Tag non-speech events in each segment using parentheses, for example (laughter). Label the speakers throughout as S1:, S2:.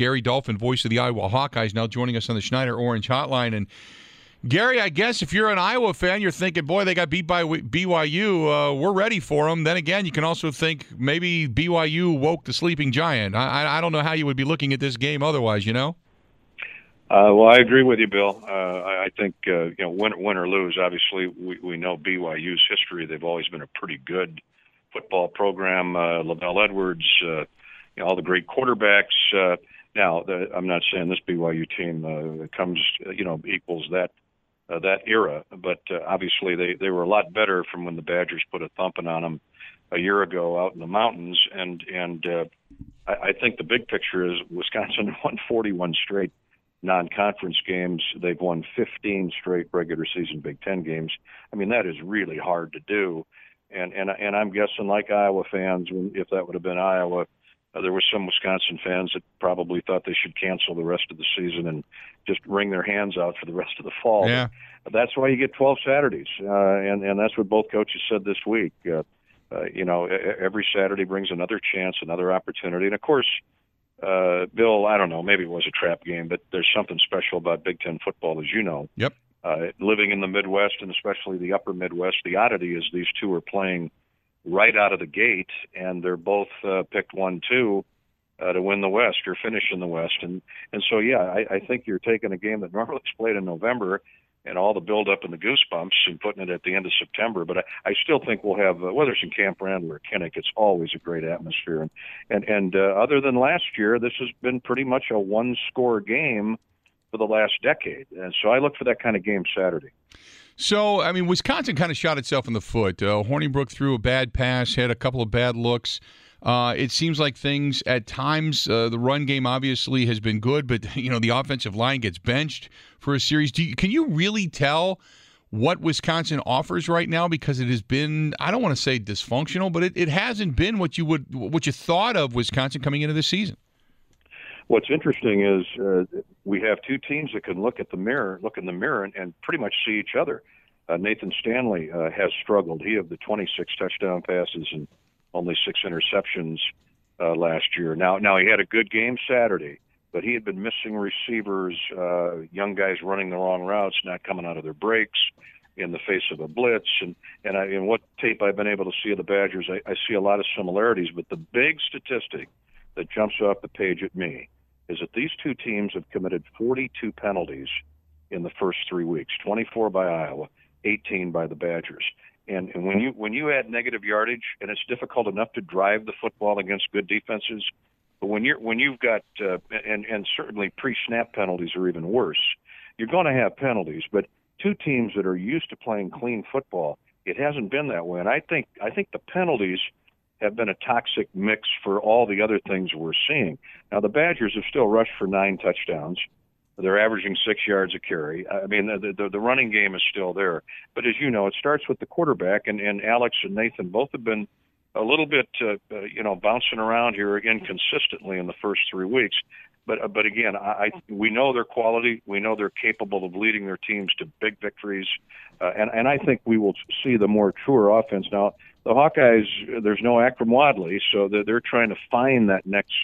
S1: Gary Dolphin, voice of the Iowa Hawkeyes, now joining us on the Schneider Orange Hotline. And Gary, I guess if you're an Iowa fan, you're thinking, boy, they got beat by BYU. Uh, we're ready for them. Then again, you can also think maybe BYU woke the sleeping giant. I, I don't know how you would be looking at this game otherwise, you know?
S2: Uh, well, I agree with you, Bill. Uh, I, I think uh, you know, win, win or lose. Obviously, we, we know BYU's history. They've always been a pretty good football program. Uh, LaVell Edwards, uh, you know, all the great quarterbacks. Uh, now, the, I'm not saying this BYU team uh, comes, you know, equals that uh, that era, but uh, obviously they they were a lot better from when the Badgers put a thumping on them a year ago out in the mountains, and and uh, I, I think the big picture is Wisconsin (laughs) won 41 straight non-conference games. They've won 15 straight regular season Big Ten games. I mean that is really hard to do, and and and I'm guessing like Iowa fans, if that would have been Iowa uh, there were some Wisconsin fans that probably thought they should cancel the rest of the season and just wring their hands out for the rest of the fall.
S1: Yeah.
S2: But that's why you get 12 Saturdays, uh, and and that's what both coaches said this week. Uh, uh, you know, every Saturday brings another chance, another opportunity, and of course, uh, Bill, I don't know, maybe it was a trap game, but there's something special about Big Ten football, as you know.
S1: Yep.
S2: Uh, living in the Midwest and especially the Upper Midwest, the oddity is these two are playing right out of the gate, and they're both uh, picked one two uh, to win the West or finish in the West, and and so yeah, I, I think you're taking a game that (laughs) normally is played in November and all the build up and the goosebumps and putting it at the end of September. But I, I still think we'll have uh, whether it's in Camp Randall or Kinnick, it's always a great atmosphere. And and and uh, other than last year, this has been pretty much a one score game for the last decade, and so I look for that kind of game Saturday.
S1: So, I mean, Wisconsin kind of shot itself in the foot. Uh, Hornibrook threw a bad pass, had a couple of bad looks. Uh, it seems like things at times, uh, the run game obviously has been good, but (laughs) you know the offensive line gets benched for a series. You, can you really tell what Wisconsin offers right now? Because it has been, I don't want to say dysfunctional, but it, it hasn't been what you would what you thought of Wisconsin coming into the season.
S2: What's interesting is uh, we have two teams that can look at the mirror, look in the mirror, and, and pretty much see each other. Uh, Nathan Stanley uh, has struggled. He had the 26 touchdown passes and only six interceptions uh, last year. Now, now he had a good game Saturday, but he had been missing receivers, uh, young guys running the wrong routes, not coming out of their breaks in the face of a blitz. And and I, in what tape I've been able to see of the Badgers, I, I see a lot of similarities. But the big statistic that jumps off the page at me is that these two teams have committed 42 penalties in the first three weeks 24 by Iowa, 18 by the Badgers. And, and when you when you add negative yardage, and it's difficult enough to drive the football against good defenses, but when you're when you've got uh, and and certainly pre-snap penalties are even worse. You're going to have penalties, but two teams that are used to playing clean football, it hasn't been that way. And I think I think the penalties have been a toxic mix for all the other things we're seeing. Now, the Badgers have still rushed for nine touchdowns. They're averaging six yards a carry. I mean, the, the, the running game is still there. But as you know, it starts with the quarterback, and, and Alex and Nathan both have been a little bit, uh, uh, you know, bouncing around here again consistently in the first three weeks. But uh, but again, I, I we know their quality. We know they're capable of leading their teams to big victories, uh, and and I think we will see the more truer offense now the Hawkeyes, there's no Akrum Wadley, so they're, they're trying to find that next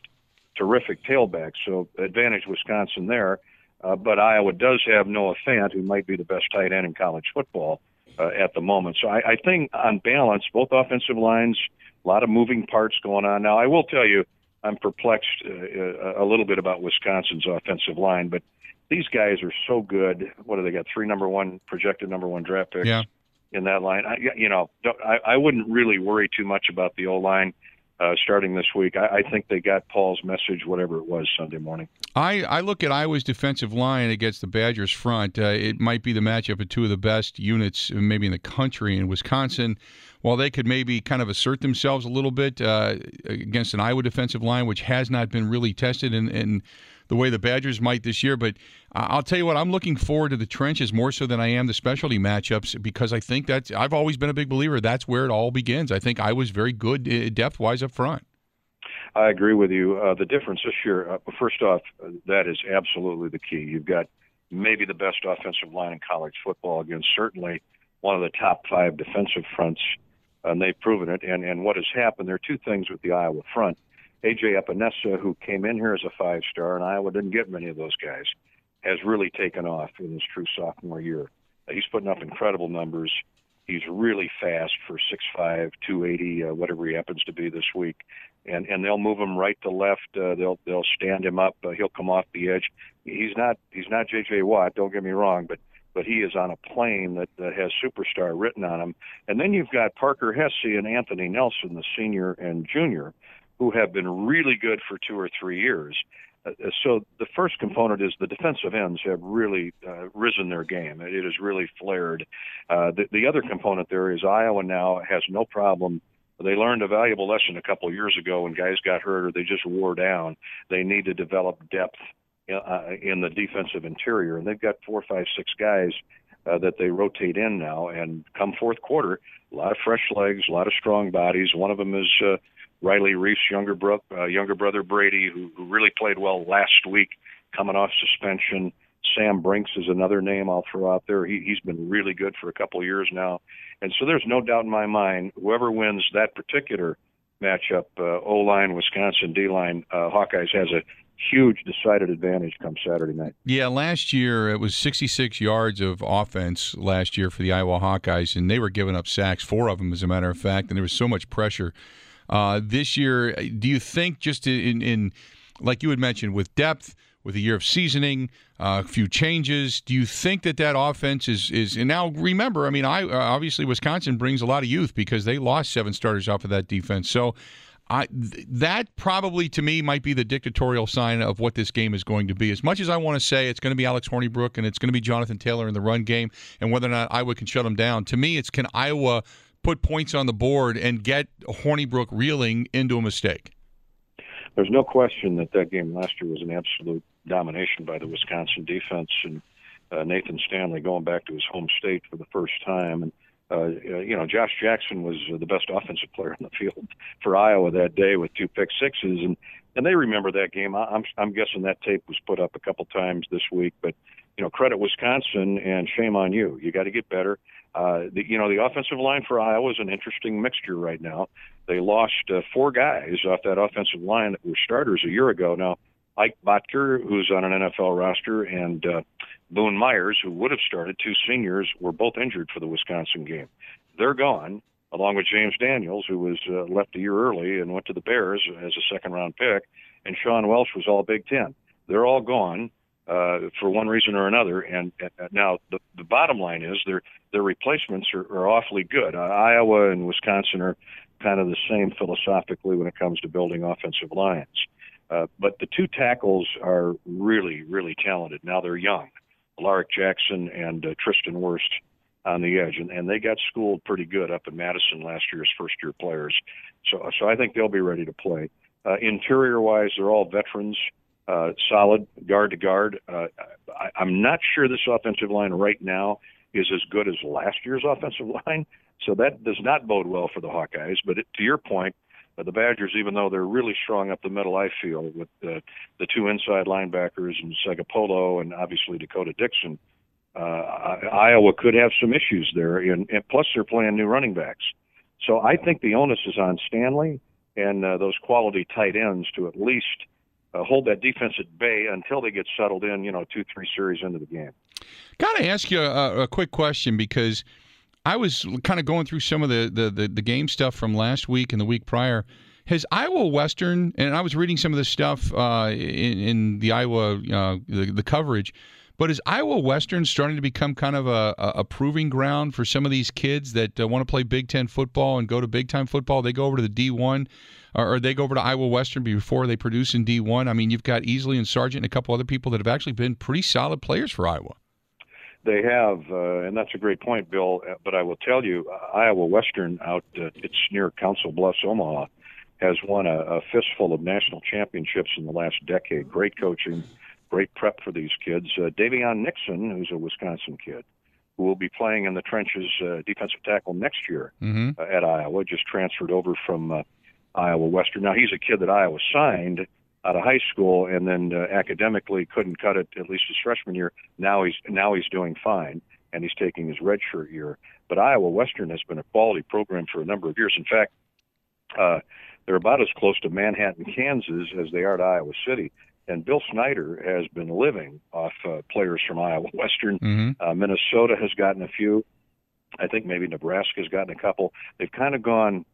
S2: terrific tailback. So advantage Wisconsin there. Uh, but Iowa does have Noah Fant, who might be the best tight end in college football uh, at the moment. So I, I think on balance, both offensive lines, a lot of moving parts going on. Now I will tell you, I'm perplexed uh, uh a little bit about Wisconsin's offensive line, but these guys are so good. What do they got? Three number one projected number one draft picks.
S1: Yeah
S2: in that line. I, you know, I, I wouldn't really worry too much about the O line. Uh, starting this week. I, I, think they got Paul's message, whatever it was, Sunday morning.
S1: I, I look at Iowa's defensive line against the Badgers front. Uh, it might be the matchup of two of the best units, maybe in the country. In Wisconsin, while they could maybe kind of assert themselves a little bit uh, against an Iowa defensive line, which has not been really tested, and, and the way the Badgers might this year. But I'll tell you what, I'm looking forward to the trenches more so than I am the specialty matchups because I think that's I've always been a big believer that's where it all begins. I think I was very good uh, depth wise up front.
S2: I agree with you. Uh, the difference this year, uh, first off, uh, that is absolutely the key. You've got maybe the best offensive line in college football against certainly one of the top five defensive fronts, and they've proven it. And and what has happened? There are two things with the Iowa front. AJ Epenesa, who came in here as a five star, and Iowa didn't get many of those guys, has really taken off in his true sophomore year. He's putting up incredible numbers. He's really fast for 6'5", 280, uh, whatever he happens to be this week. And and they'll move him right to left. Uh, they'll they'll stand him up. Uh, he'll come off the edge. He's not he's not J.J. Watt. Don't get me wrong, but but he is on a plane that, that has superstar written on him. And then you've got Parker Hesse and Anthony Nelson, the senior and junior, who have been really good for two or three years. Uh, uh, so the first component is the defensive ends have really uh, risen their game. It has really flared. Uh, the, the other component there is Iowa now has no problem. They learned a valuable lesson a couple of years ago when guys got hurt or they just wore down. They need to develop depth uh, in the defensive interior, and they've got four, five, six guys uh, that they rotate in now. And come fourth quarter, a lot of fresh legs, a lot of strong bodies. One of them is uh, Riley Reiff's younger, bro- uh, younger brother Brady, who, who really played well last week, coming off suspension. Sam Brincks is another name I'll throw out there. He, he's been really good for a couple of years now, and so there's no doubt in my mind whoever wins that particular matchup, uh, O line, Wisconsin D line, uh, Hawkeyes has a huge decided advantage come Saturday night.
S1: Yeah, last year it was 66 yards of offense last year for the Iowa Hawkeyes, and they were giving up sacks, four of them, as a matter of fact, and there was so much pressure uh, this year. Do you think just in, in like you had mentioned with depth, with a year of seasoning, uh, a few changes. Do you think that that offense is is and now remember? I mean, I uh, obviously Wisconsin brings a lot of youth because they lost seven starters off of that defense. So. I, th- that probably to me might be the dictatorial sign of what this game is going to be. As much as I want to say it's going to be Alex Hornibrook and it's going to be Jonathan Taylor in the run game, and whether or not Iowa can shut them down, to me it's can Iowa put points on the board and get Hornibrook reeling into a mistake.
S2: There's no question that that game last year was an absolute domination by the Wisconsin defense and uh, Nathan Stanley going back to his home state for the first time. And uh, you know, Josh Jackson was the best offensive player in the field for Iowa that day with two pick sixes, and and they remember that game. I, I'm I'm guessing that tape was put up a couple times this week, but you know, credit Wisconsin and shame on you. You got to get better. Uh, the, you know, the offensive line for Iowa is an interesting mixture right now. They lost uh, four guys off that offensive line that were starters a year ago. Now, Ike Boettger, who's on an NFL roster, and uh, Boone Myers, who would have started, two seniors, were both injured for the Wisconsin game. They're gone, along with James Daniels, who was uh, left a year early and went to the Bears as a second round pick, and Sean Welsh was all Big Ten. They're all gone uh, for one reason or another. And now the, the bottom line is their their replacements are, are awfully good. Uh, Iowa and Wisconsin are kind of the same philosophically when it comes to building offensive lines. Uh, but the two tackles are really, really talented. Now they're young, Alaric Jackson and uh, Tristan Wirfs on the edge, and, and they got schooled pretty good up in Madison last year as first-year players. So, so I think they'll be ready to play. Uh, interior-wise, they're all veterans uh, solid guard to guard. Uh, I, I'm not sure this offensive line right now is as good as last year's (laughs) offensive line, so that does not bode well for the Hawkeyes. But it, to your point, uh, the Badgers, even though they're really strong up the middle, I feel with uh, the two inside linebackers and Sagapolu and obviously Dakota Dixon, uh, Iowa could have some issues there. And, and plus, they're playing new running backs. So I think the onus is on Stanley and uh, those quality tight ends to at least uh, hold that defense at bay until they get settled in, you know, two, three series into the game.
S1: Got to ask you a, a, quick question because I was kind of going through some of the, the, the, the, game stuff from last week and the week prior. Has Iowa Western, and I was reading some of this stuff uh, in, in, the Iowa, uh, the, the coverage, but is Iowa Western starting to become kind of a, a proving ground for some of these kids that uh, want to play Big Ten football and go to big time football? They go over to the D1 or, or they go over to Iowa Western before they produce in D1. I mean, you've got Easley and Sargent and a couple other people that have actually been pretty solid players for Iowa.
S2: They have, uh, and that's a great point, Bill. Uh, but I will tell you, uh, Iowa Western out, uh, it's near Council Bluffs, Omaha, has won a, a fistful of national championships in the last decade. Great coaching, great prep for these kids. Uh, Daviyon Nixon, who's a Wisconsin kid, who will be playing in the trenches uh, defensive tackle next year
S1: mm-hmm.
S2: uh, at Iowa, just transferred over from uh, Iowa Western. Now he's a kid that Iowa signed out of high school, and then uh, academically couldn't cut it at least his freshman year. Now he's now he's doing fine, and he's taking his redshirt year. But Iowa Western has been a quality program for a number of years. In fact, uh, they're about as close to Manhattan, Kansas, as they are to Iowa City. And Bill Snyder has been living off uh, players from Iowa (laughs) Western.
S1: Mm-hmm.
S2: Uh, Minnesota has gotten a few. I think maybe Nebraska has gotten a couple. They've kind of gone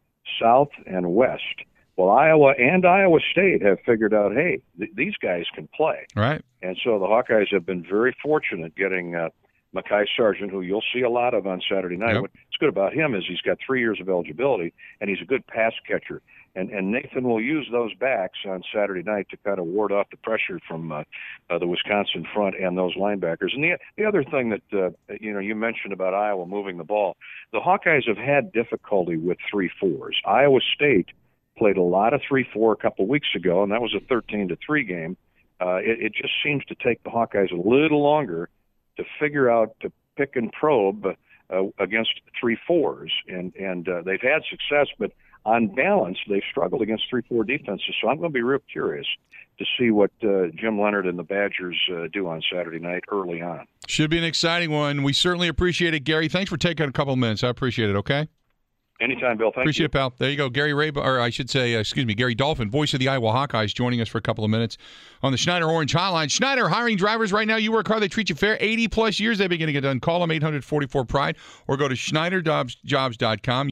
S2: south and west. Well, Iowa and Iowa State have figured out, hey, th- these guys can play.
S1: Right.
S2: And so the Hawkeyes have been very fortunate getting uh, Mekhi Sargent, who you'll see a lot of on Saturday night.
S1: Yep.
S2: What's good about him is he's got three years of eligibility, and he's a good pass catcher. And, and Nathan will use those backs on Saturday night to kind of ward off the pressure from uh, uh, the Wisconsin front and those linebackers. And the the other thing that uh, you know you mentioned about Iowa moving the ball, the Hawkeyes have had difficulty with three fours. Iowa State played a lot of three four a couple weeks ago, and that was a 13 to three game. Uh, it, it just seems to take the Hawkeyes a little longer to figure out to pick and probe uh, against three fours, and and uh, they've had success, but on balance, they've struggled against three four defenses. So I'm going to be real curious to see what uh, Jim Leonhard and the Badgers uh, do on Saturday night early on.
S1: Should be an exciting one. We certainly appreciate it, Gary. Thanks for taking a couple minutes. I appreciate it. Okay.
S2: Anytime, Bill. Thank
S1: Appreciate
S2: you.
S1: it, pal. There you go. Gary Ray, or I should say, uh, excuse me, Gary Dolphin, voice of the Iowa Hawkeyes, joining us for a couple of minutes on the Schneider Orange Hotline. Schneider hiring drivers right now. You work hard, they treat you fair. 80 plus years they've been getting it done. Call them 844 Pride or go to SchneiderJobs.com.